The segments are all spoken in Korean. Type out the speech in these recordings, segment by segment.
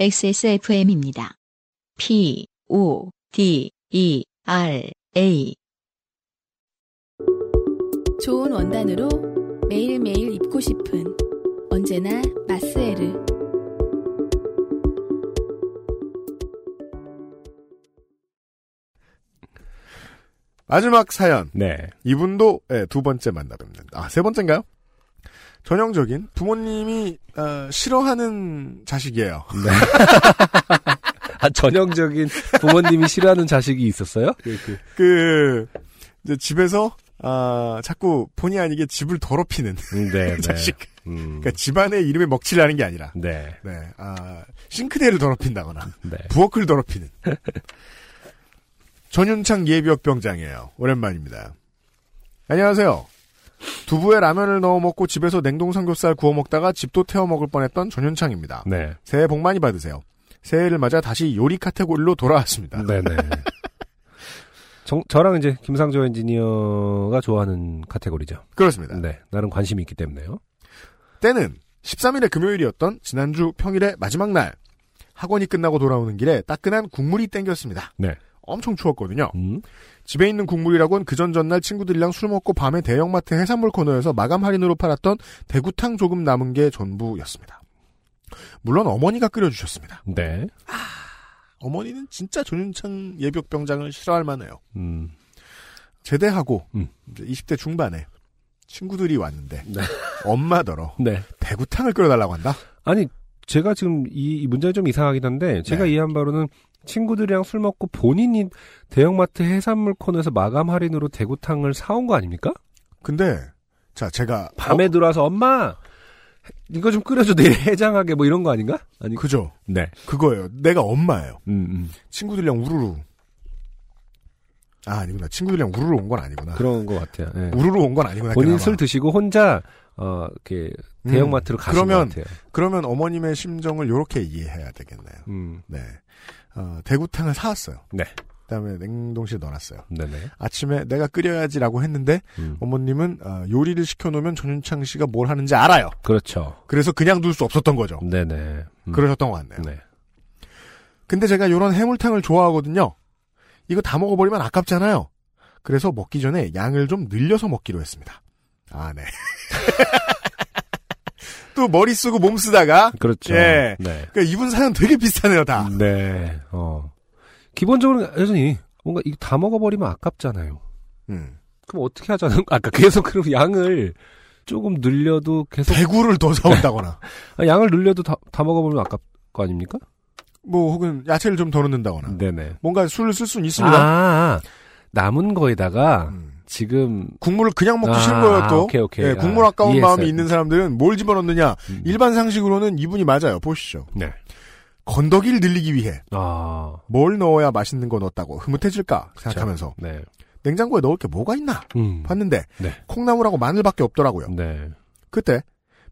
XSFM입니다. P, O, D, E, R, A. 좋은 원단으로 매일매일 입고 싶은 언제나 마스에르. 마지막 사연. 네. 이분도 예, 두 번째 만나뵙는. 아, 세 번째인가요? 전형적인 부모님이 어, 싫어하는 자식이에요. 네. 아, 전형적인 부모님이 싫어하는 자식이 있었어요? 그, 그. 그 이제 집에서 아, 자꾸 본의 아니게 집을 더럽히는 음, 네, 네. 자식. 음, 그러니까 집안의 이름에 먹칠을 하는 게 아니라 네. 네. 아, 싱크대를 더럽힌다거나 네. 부엌을 더럽히는 전윤창 예비역 병장이에요. 오랜만입니다. 안녕하세요. 두부에 라면을 넣어 먹고 집에서 냉동 삼겹살 구워 먹다가 집도 태워 먹을 뻔했던 전윤창입니다. 네. 새해 복 많이 받으세요. 새해를 맞아 다시 요리 카테고리로 돌아왔습니다. 네네. 정, 저랑 이제 김상조 엔지니어가 좋아하는 카테고리죠. 그렇습니다. 네. 나름 관심이 있기 때문에요. 때는 13일의 금요일이었던 지난주 평일의 마지막 날. 학원이 끝나고 돌아오는 길에 따끈한 국물이 땡겼습니다. 네. 엄청 추웠거든요. 음. 집에 있는 국물이라곤 그전 전날 친구들이랑 술 먹고 밤에 대형마트 해산물 코너에서 마감 할인으로 팔았던 대구탕 조금 남은 게 전부였습니다. 물론 어머니가 끓여주셨습니다. 네. 어머니는 진짜 조윤창 예비역병장을 싫어할 만해요. 음. 제대하고 음. 이제 20대 중반에 친구들이 왔는데 네. 엄마더러 네. 대구탕을 끓여달라고 한다. 아니, 제가 지금 이, 이 문장이 좀 이상하긴 한데, 제가 네. 이해한 바로는 친구들이랑 술 먹고 본인이 대형마트 해산물 코너에서 마감 할인으로 대구탕을 사온 거 아닙니까? 근데 자 제가 밤에 들어와서 엄마 이거 좀 끓여줘 내일 해장하게 뭐 이런 거 아닌가? 아니 어, 그죠 네. 그거예요. 내가 엄마예요. 음, 음. 친구들이랑 우르르 아 아니구나 친구들이랑 우르르 온 건 아니구나. 그런 것 같아요. 예. 우르르 온 건 아니구나. 본인. 술 드시고 혼자 어 이렇게 음, 대형마트로 가신 그러면 것 같아요. 그러면 어머님의 심정을 이렇게 이해해야 되겠네요. 음, 네. 어, 대구탕을 사왔어요. 네. 그다음에 냉동실에 넣어놨어요. 네네. 아침에 내가 끓여야지라고 했는데 음. 어머님은 어, 요리를 시켜놓으면 전윤창 씨가 뭘 하는지 알아요. 그렇죠. 그래서 그냥 둘 수 없었던 거죠. 네네. 음. 그러셨던 것 같네요. 네. 근데 제가 이런 해물탕을 좋아하거든요. 이거 다 먹어버리면 아깝잖아요. 그래서 먹기 전에 양을 좀 늘려서 먹기로 했습니다. 아, 네. 또 머리 쓰고 몸 쓰다가 그렇죠. 예. 네. 그러니까 이분 사연 되게 비슷하네요, 다. 네. 어. 기본적으로 여전히 뭔가 이거 다 먹어버리면 아깝잖아요. 음. 그럼 어떻게 하자는 아까 계속 그럼 양을 조금 늘려도 계속 대구를 더 사온다거나 아, 양을 늘려도 다, 다 먹어보면 아깝 거 아닙니까? 뭐 혹은 야채를 좀 더 넣는다거나 네네. 뭔가 술을 쓸 수는 있습니다. 아, 남은 거에다가 음. 지금 국물을 그냥 먹기 아, 싫은 거예요, 또. 오케이, 오케이. 예, 아, 국물 아까운 이해했어요. 마음이 있는 사람들은 뭘 집어넣느냐. 음. 일반 상식으로는 이분이 맞아요. 보시죠. 네. 건더기를 늘리기 위해 아, 뭘 넣어야 맛있는 거 넣었다고 흐뭇해질까 생각하면서 네. 냉장고에 넣을 게 뭐가 있나 음. 봤는데 네. 콩나물하고 마늘밖에 없더라고요. 네. 그때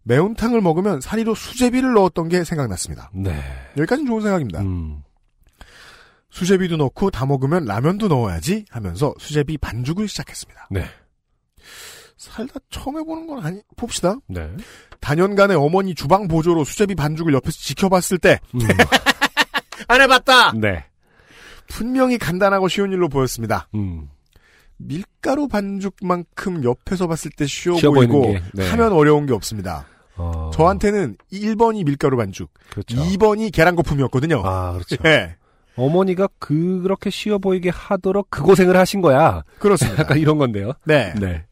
매운탕을 먹으면 사리로 수제비를 넣었던 게 생각났습니다. 네. 여기까지는 좋은 생각입니다. 음. 수제비도 넣고 다 먹으면 라면도 넣어야지 하면서 수제비 반죽을 시작했습니다. 네. 살다 처음 해보는 건 아니, 봅시다. 네. 단연간의 어머니 주방 보조로 수제비 반죽을 옆에서 지켜봤을 때, 음. 안 해봤다! 네. 분명히 간단하고 쉬운 일로 보였습니다. 음. 밀가루 반죽만큼 옆에서 봤을 때 쉬워, 쉬워 보이고, 네. 하면 어려운 게 없습니다. 어. 저한테는 1번이 밀가루 반죽, 그렇죠. 2번이 계란 거품이었거든요. 아, 그렇죠. 예, 어머니가 그렇게 쉬워 보이게 하도록 그 고생을 하신 거야. 그렇습니다. 약간 이런 건데요. 네. 네.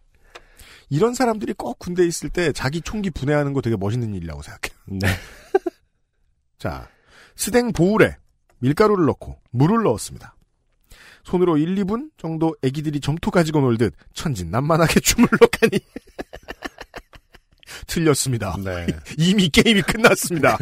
이런 사람들이 꼭 군대에 있을 때 자기 총기 분해하는 거 되게 멋있는 일이라고 생각해요. 네. 자, 스댕 보울에 밀가루를 넣고 물을 넣었습니다. 손으로 1, 2분 정도 애기들이 점토 가지고 놀듯 천진난만하게 주물럭하니 틀렸습니다. 네. 이미 게임이 끝났습니다.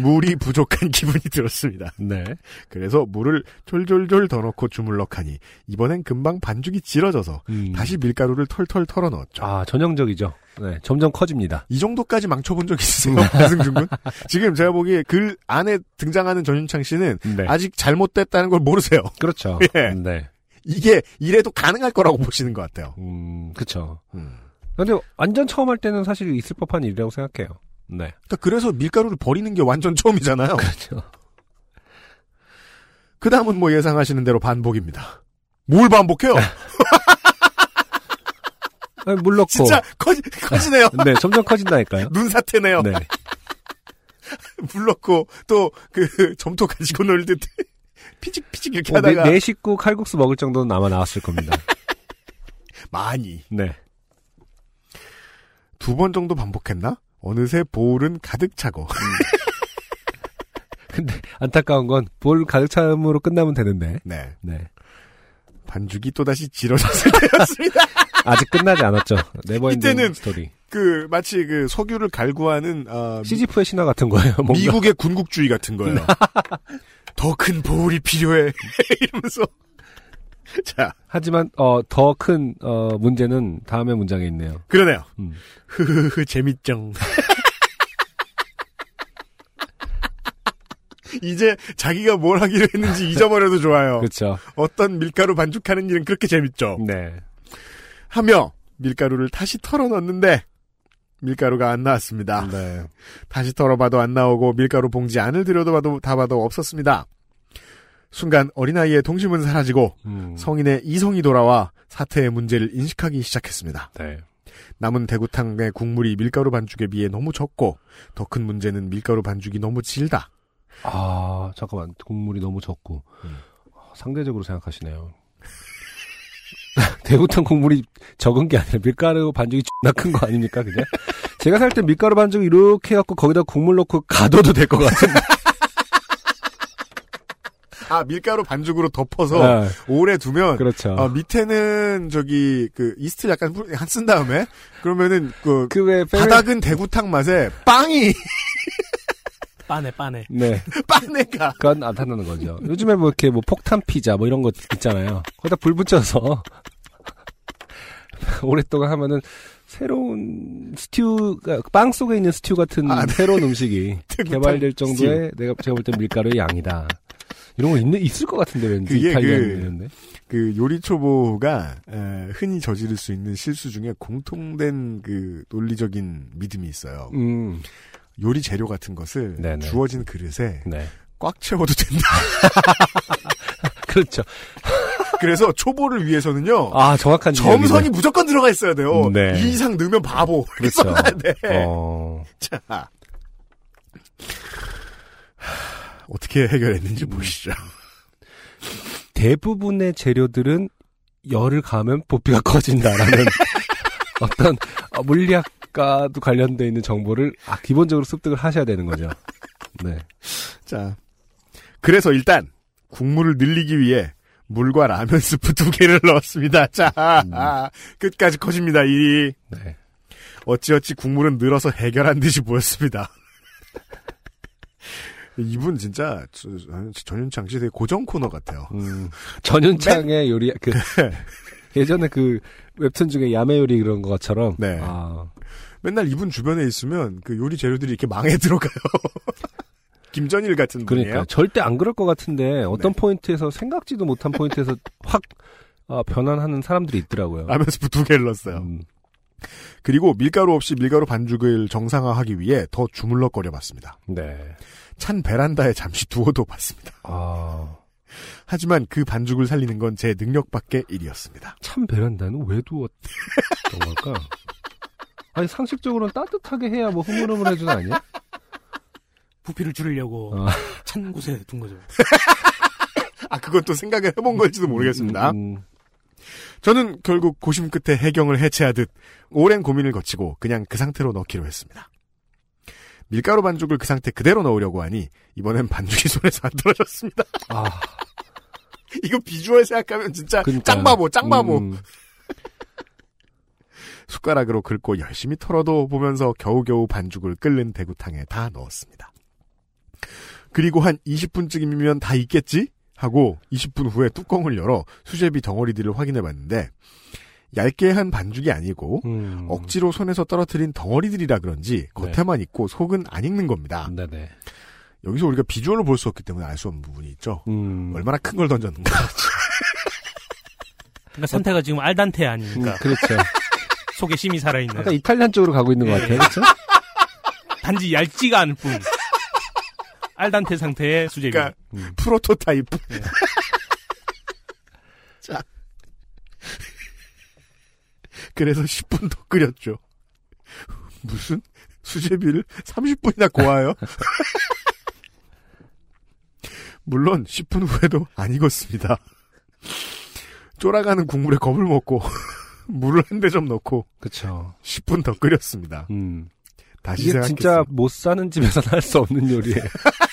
물이 부족한 기분이 들었습니다. 네. 그래서 물을 졸졸졸 더 넣고 주물럭하니 이번엔 금방 반죽이 질어져서 음. 다시 밀가루를 털털 털어 넣었죠. 아, 전형적이죠. 네. 점점 커집니다. 이 정도까지 망쳐본 적 있으세요? 배승준 군? 지금 제가 보기에 글 안에 등장하는 전윤창 씨는 네. 아직 잘못됐다는 걸 모르세요. 그렇죠. 예. 네. 이게 이래도 가능할 거라고 보시는 것 같아요. 음, 그쵸. 음. 근데 완전 처음 할 때는 사실 있을 법한 일이라고 생각해요. 네. 그러니까 그래서 밀가루를 버리는 게 완전 처음이잖아요. 그렇죠. 그 다음은 뭐 예상하시는 대로 반복입니다. 뭘 반복해요? 아니, 물 넣고. 진짜 커지, 커지네요. 네, 점점 커진다니까요. 눈사태네요. 네. 물 넣고 또 그 점토 가지고 놀듯 피직피직 이렇게 어, 내, 하다가 내 식구 칼국수 먹을 정도는 아마 나왔을 겁니다. 많이 네. 두 번 정도 반복했나? 어느새 볼은 가득 차고 근데 안타까운 건 볼 가득 참으로 끝나면 되는데. 네 네. 반죽이 또다시 질어졌을 때였습니다. 아직 끝나지 않았죠. never ending 이때는 스토리. 그 마치 그 석유를 갈구하는 어, 시지프의 신화 같은 거예요. 뭔가. 미국의 군국주의 같은 거예요. 더 큰 보울이 필요해 이러면서 자 하지만 어, 더큰 어, 문제는 다음의 문장에 있네요. 그러네요. 음. 흐흐흐 재밌정. 이제 자기가 뭘 하기로 했는지 잊어버려도 좋아요. 그렇죠. 어떤 밀가루 반죽하는 일은 그렇게 재밌죠. 네. 하며 밀가루를 다시 털어 넣는데 밀가루가 안 나왔습니다. 네. 다시 털어봐도 안 나오고 밀가루 봉지 안을 들여다봐도 다 봐도 없었습니다. 순간 어린아이의 동심은 사라지고 음. 성인의 이성이 돌아와 사태의 문제를 인식하기 시작했습니다. 네. 남은 대구탕의 국물이 밀가루 반죽에 비해 너무 적고 더 큰 문제는 밀가루 반죽이 너무 질다. 아, 잠깐만. 국물이 너무 적고. 음. 어, 상대적으로 생각하시네요. 대구탕 국물이 적은 게 아니라 밀가루 반죽이 존나 큰 거 아닙니까, 그죠? 제가 살 때 밀가루 반죽 이렇게 해갖고 거기다 국물 넣고 가둬도 될 것 같은데. 아 밀가루 반죽으로 덮어서 아, 오래 두면 그렇죠. 어, 밑에는 저기 그 이스트 약간 뿌- 쓴 다음에 그러면은 그 그왜 바닥은 대구탕 맛에 빵이 빠네 빠네. 네. 빵내가 그건 나타나는 거죠. 요즘에 뭐 이렇게 뭐 폭탄 피자 뭐 이런 거 있잖아요. 거기다 불 붙여서 오랫동안 하면은 새로운 스튜가 빵 속에 있는 스튜 같은 아, 네. 새로운 음식이 개발될 정도의 내가 제가 볼 때 밀가루의 양이다. 이런 거 있는 있을 것 같은데 왠지 그게 이탈리아인데. 그 요리 초보가 에, 흔히 저지를 수 있는 실수 중에 공통된 그 논리적인 믿음이 있어요. 음, 요리 재료 같은 것을 네네. 주어진 그릇에 네. 꽉 채워도 된다. 그렇죠. 그래서 초보를 위해서는요. 아 정확한 점선이 지적이네. 무조건 들어가 있어야 돼요. 네. 이 이상 넣으면 바보. 그렇죠. 돼. 어, 자. 어떻게 해결했는지 음. 보시죠. 대부분의 재료들은 열을 가면 부피가 커진다라는 어떤 어, 물리학과도 관련돼 있는 정보를 아, 기본적으로 습득을 하셔야 되는 거죠. 네. 자. 그래서 일단 국물을 늘리기 위해 물과 라면 스프 두 개를 넣었습니다. 자, 음. 아, 끝까지 커집니다. 이 네. 어찌어찌 국물은 늘어서 해결한 듯이 보였습니다. 이분 진짜 저- 전윤창 씨 되게 고정 코너 같아요. 음, 전윤창의 요리 그 예전에 그 웹툰 중에 야매 요리 그런 것처럼 네. 아, 맨날 이분 주변에 있으면 그 요리 재료들이 이렇게 망에 들어가요. 김전일 같은 그러니까 분이에요. 절대 안 그럴 것 같은데 어떤 네. 포인트에서 생각지도 못한 포인트에서 확 어, 변환하는 사람들이 있더라고요. 라면 스프 두 개를 넣었어요. 음, 그리고 밀가루 없이 밀가루 반죽을 정상화하기 위해 더 주물럭거려 봤습니다. 네. 찬 베란다에 잠시 두어도 봤습니다. 아, 하지만 그 반죽을 살리는 건 제 능력 밖의 일이었습니다. 참 베란다는 왜 두었던 걸까? 아니 상식적으로는 따뜻하게 해야 뭐 흐물흐물해주는 아니야? 부피를 줄이려고 어. 찬 곳에 둔 거죠. 아, 그건 또 생각을 해본 걸지도 모르겠습니다. 음, 음, 저는 결국 고심 끝에 해경을 해체하듯 오랜 고민을 거치고 그냥 그 상태로 넣기로 했습니다. 밀가루 반죽을 그 상태 그대로 넣으려고 하니 이번엔 반죽이 손에서 안 떨어졌습니다. 아, 이거 비주얼 생각하면 진짜 그러니까요. 짱바보, 짱바보. 음, 숟가락으로 긁고 열심히 털어도 보면서 겨우겨우 반죽을 끓는 대구탕에 다 넣었습니다. 그리고 한 20분쯤이면 다 익겠지? 하고 20분 후에 뚜껑을 열어 수제비 덩어리들을 확인해 봤는데 얇게 한 반죽이 아니고 음. 억지로 손에서 떨어뜨린 덩어리들이라 그런지 겉에만 익고 속은 안 익는 겁니다. 네네. 여기서 우리가 비주얼을 볼수 없기 때문에 알 수 없는 부분이 있죠. 음. 얼마나 큰 걸 던졌는가. 그러니까 상태가 지금 알단테 음, 아닙니까? 그렇죠. 속에 심이 살아있는. 약간 이탈리안 쪽으로 가고 있는 것 같아요. 그렇죠? 단지 얇지가 않을 뿐. 알단테 상태의 수제비. 그러니까 음. 프로토타입. 네. 자. 그래서 10분 더 끓였죠. 무슨 수제비를 30분이나 고아요? 물론 10분 후에도 안 익었습니다. 쫄아가는 국물에 겁을 먹고 물을 한 대 좀 넣고 그쵸. 10분 더 끓였습니다. 음. 다시 이게 생각했어요. 진짜 못 사는 집에서는 할수 없는 요리예요.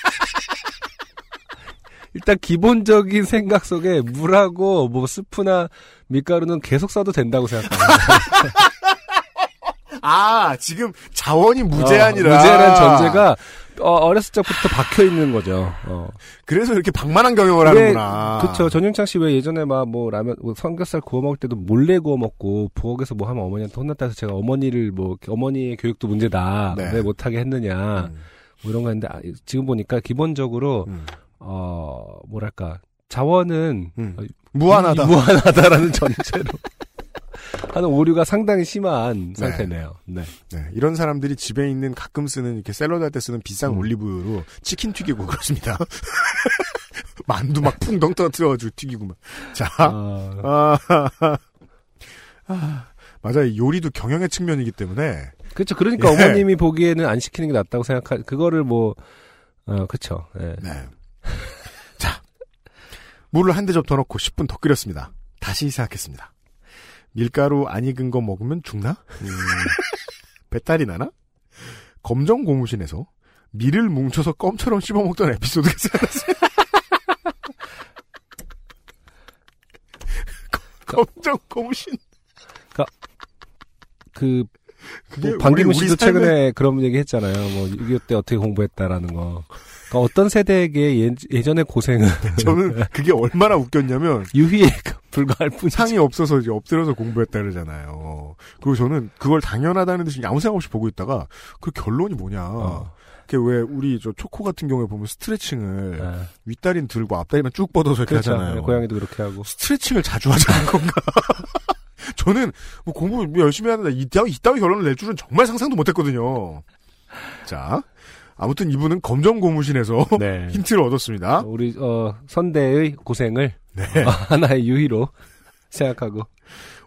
일단 기본적인 생각 속에 물하고 뭐 스프나 밀가루는 계속 써도 된다고 생각합니다. 아 지금 자원이 무제한이라 어, 무제한 전제가 어, 렸을 적부터 박혀 있는 거죠. 어. 그래서 이렇게 방만한 경영을 왜, 하는구나. 그쵸. 전윤창 씨 왜 예전에 막 뭐 라면, 뭐 삼겹살 구워 먹을 때도 몰래 구워 먹고 부엌에서 뭐 하면 어머니한테 혼났다 해서 제가 어머니를 뭐 어머니의 교육도 문제다. 네. 왜 못하게 했느냐. 음, 뭐 이런 거 했는데 아, 지금 보니까 기본적으로 음, 어 뭐랄까 자원은 음. 어, 무한하다. 이- 무한하다라는 전제로 하는 오류가 상당히 심한 네. 상태네요. 네. 네, 이런 사람들이 집에 있는 가끔 쓰는 이렇게 샐러드 할 때 쓰는 비싼 음. 올리브유로 치킨 튀기고 그렇습니다. 만두 막 풍덩 떨어뜨려가지고 튀기고 막. 자, 아, 아, 아, 맞아요. 요리도 경영의 측면이기 때문에 그렇죠. 그러니까 예. 어머님이 보기에는 안 시키는 게 낫다고 생각하. 그거를 뭐 어, 그렇죠. 예. 네. 자, 물을 한 대 접 더 넣고 10분 더 끓였습니다. 다시 생각했습니다. 밀가루 안 익은 거 먹으면 죽나? 음, 배탈이 나나? 검정 고무신에서 밀을 뭉쳐서 껌처럼 씹어먹던 에피소드가 생각났어요. 검정 고무신. 그 그게 뭐 방기문 우리- 우리 씨도 삶의- 최근에 그런 얘기 했잖아요. 뭐 6.25때 어떻게 공부했다라는 거. 그러니까 어떤 세대에게 예, 예전의 고생은 저는 그게 얼마나 웃겼냐면 유희에 불과할 뿐이지. 상이 없어서 이제 엎드려서 공부했다 그러잖아요. 그리고 저는 그걸 당연하다는 듯이 아무 생각 없이 보고 있다가 그 결론이 뭐냐. 어. 그게 왜 우리 저 초코 같은 경우에 보면 스트레칭을 아, 윗다리는 들고 앞다리만 쭉 뻗어서 이렇게 그렇죠. 하잖아요. 네, 고양이도 그렇게 하고. 스트레칭을 자주 하자는 건가? 저는 뭐 공부 뭐 열심히 하는데 이따위, 이따위 결론을 낼 줄은 정말 상상도 못했거든요. 자, 아무튼 이분은 검정 고무신에서 네. 힌트를 얻었습니다. 우리 어 선대의 고생을 네. 어, 하나의 유희로 생각하고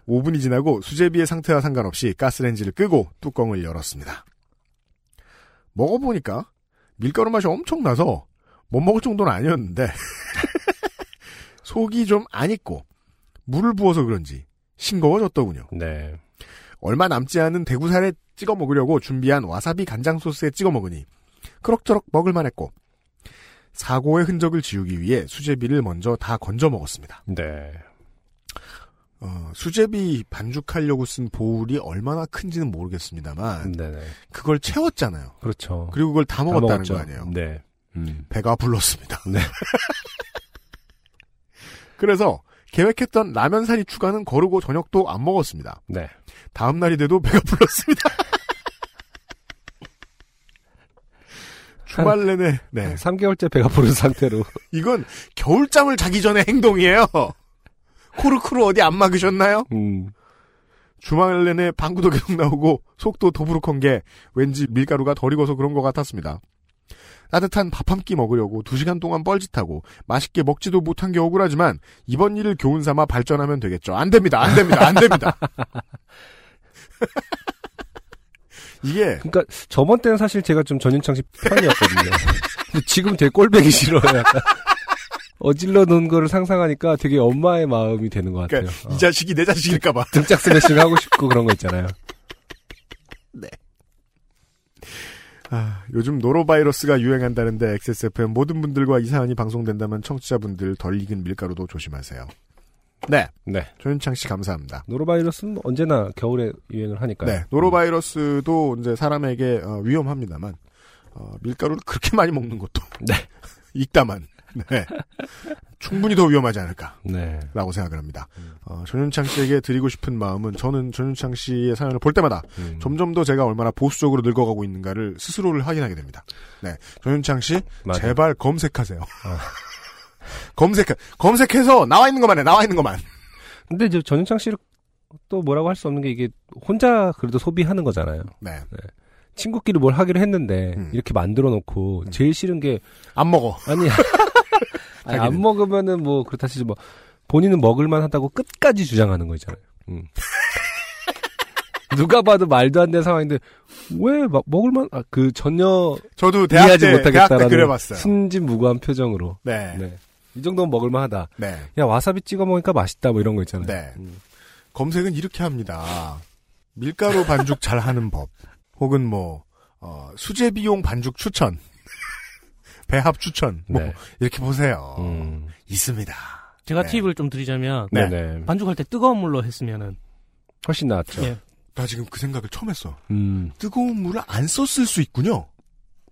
5분이 지나고 수제비의 상태와 상관없이 가스레인지를 끄고 뚜껑을 열었습니다. 먹어보니까 밀가루 맛이 엄청 나서 못 먹을 정도는 아니었는데 속이 좀 안 익고 물을 부어서 그런지 싱거워졌더군요. 네. 얼마 남지 않은 대구살에 찍어 먹으려고 준비한 와사비 간장 소스에 찍어 먹으니 그럭저럭 먹을만 했고 사고의 흔적을 지우기 위해 수제비를 먼저 다 건져 먹었습니다. 네. 어, 수제비 반죽하려고 쓴 보울이 얼마나 큰지는 모르겠습니다만 네. 네. 그걸 채웠잖아요. 그렇죠. 그리고 그걸 다다 먹었다는 먹었죠. 거 아니에요. 네. 음. 배가 불렀습니다. 네. 그래서 계획했던 라면 사리 추가는 거르고 저녁도 안 먹었습니다. 네. 다음 날이 돼도 배가 불렀습니다. 주말 내내 네 3개월째 배가 부른 상태로 이건 겨울잠을 자기 전에 행동이에요. 코르크로 어디 안 막으셨나요? 음. 주말 내내 방구도 계속 나오고 속도 도부룩한 게 왠지 밀가루가 덜 익어서 그런 것 같았습니다. 따뜻한 밥 한 끼 먹으려고 두 시간 동안 뻘짓하고 맛있게 먹지도 못한 게 억울하지만 이번 일을 교훈 삼아 발전하면 되겠죠. 안 됩니다. 안 됩니다. 안 됩니다. 이게 그러니까 저번 때는 사실 제가 좀 전윤창 씨 편이었거든요. 근데 지금 되게 꼴배기 싫어요. 약간. 어질러 놓은 거를 상상하니까 되게 엄마의 마음이 되는 것 같아요. 그러니까 어. 이 자식이 내 자식일까봐. 등짝 스매싱 하고 싶고 그런 거 있잖아요. 아, 요즘 노로바이러스가 유행한다는데 XSFM 모든 분들과 이 사연이 방송된다면 청취자분들 덜 익은 밀가루도 조심하세요. 네, 네. 조윤창 씨 감사합니다. 노로바이러스는 뭐 언제나 겨울에 유행을 하니까요. 네, 노로바이러스도 이제 사람에게 어, 위험합니다만 어, 밀가루를 그렇게 많이 먹는 것도 네. 익다만 네. 충분히 더 위험하지 않을까라고 네. 생각을 합니다. 어, 전윤창 씨에게 드리고 싶은 마음은 저는 전윤창 씨의 사연을 볼 때마다 음. 점점 더 제가 얼마나 보수적으로 늙어가고 있는가를 스스로를 확인하게 됩니다. 네, 전윤창 씨 맞아. 제발 검색하세요. 검색 검색해서 나와 있는 것만 해 나와 있는 것만. 근데 이제 전윤창 씨를 또 뭐라고 할 수 없는 게 이게 혼자 그래도 소비하는 거잖아요. 네, 친구끼리 뭘 하기로 했는데 음. 이렇게 만들어 놓고 제일 싫은 게 안 먹어. 아니, 아니 안. 먹으면은 뭐 그렇다 치지 뭐 본인은 먹을만 하다고 끝까지 주장하는 거 있잖아요. 음. 누가 봐도 말도 안 되는 상황인데 왜막 먹을만 아, 그 전혀 저도 대학 이해하지 때, 대학 때 못하겠다라는 그래봤어요. 순진무구한 표정으로 네. 네. 이 정도면 먹을만하다. 네. 야 와사비 찍어 먹으니까 맛있다 뭐 이런 거 있잖아요. 네. 음. 검색은 이렇게 합니다. 밀가루 반죽 잘 하는 법. 혹은 뭐, 어, 수제비용 반죽 추천. 배합 추천. 뭐, 네. 이렇게 보세요. 음. 있습니다. 제가 네. 팁을 좀 드리자면 네. 네네. 반죽할 때 뜨거운 물로 했으면은 훨씬 낫죠. 예. 나 지금 그 생각을 처음 했어. 음. 뜨거운 물을 안 썼을 수 있군요.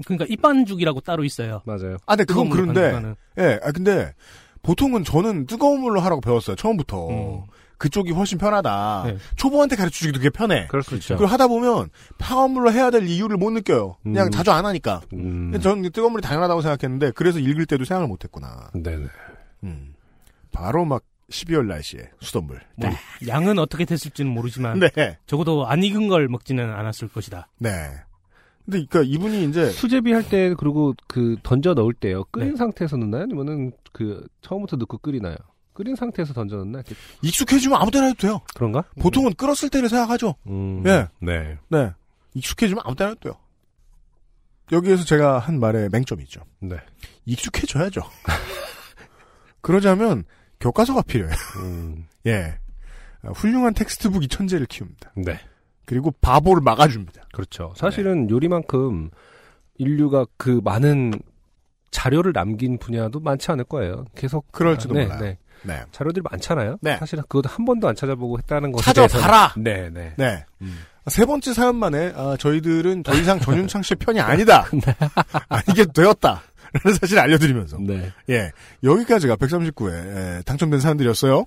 그러니까 입반죽이라고 따로 있어요. 맞아요. 아, 네, 그건 그런데. 예, 아, 근데, 보통은 저는 뜨거운 물로 하라고 배웠어요, 처음부터. 음. 그쪽이 훨씬 편하다. 네. 초보한테 가르쳐 주기도 그게 편해. 그럴 수 있죠. 그리고 하다 보면, 차가운 물로 해야 될 이유를 못 느껴요. 그냥 음. 자주 안 하니까. 음. 저는 뜨거운 물이 당연하다고 생각했는데, 그래서 읽을 때도 생각을 못 했구나. 네네. 음. 바로 막 12월 날씨에 수돗물. 뭐, 양은 어떻게 됐을지는 모르지만 네. 적어도 안 익은 걸 먹지는 않았을 것이다. 네. 근데 그니까 이분이 이제 수제비 할 때 그리고 그 던져 넣을 때요. 끓인 네. 상태에서 넣나요? 아니면은 그 처음부터 넣고 끓이나요? 끓인 상태에서 던져 넣나? 이렇게 익숙해지면 아무 때나 해도 돼요. 그런가? 보통은 끓었을 때를 생각하죠. 음. 예. 네. 네. 익숙해지면 아무 때나 해도 돼요. 여기에서 제가 한 말에 맹점이 있죠. 네. 익숙해져야죠. 그러자면 교과서가 필요해요. 음. 예. 아, 훌륭한 텍스트북이 천재를 키웁니다. 네. 그리고 바보를 막아줍니다. 그렇죠. 사실은 요리만큼 인류가 그 많은 자료를 남긴 분야도 많지 않을 거예요. 계속 그럴지도 네, 몰라요. 네. 네. 자료들이 많잖아요. 네. 사실은 그것도 한 번도 안 찾아보고 했다는 것에 찾아봐라! 네, 네. 네. 음. 세 번째 사연만에 아, 저희들은 더 이상 전윤창 씨의 편이 아니다. 아니게 되었다. 라는 사실을 알려드리면서 네. 예 여기까지가 139회 당첨된 사연들이었어요.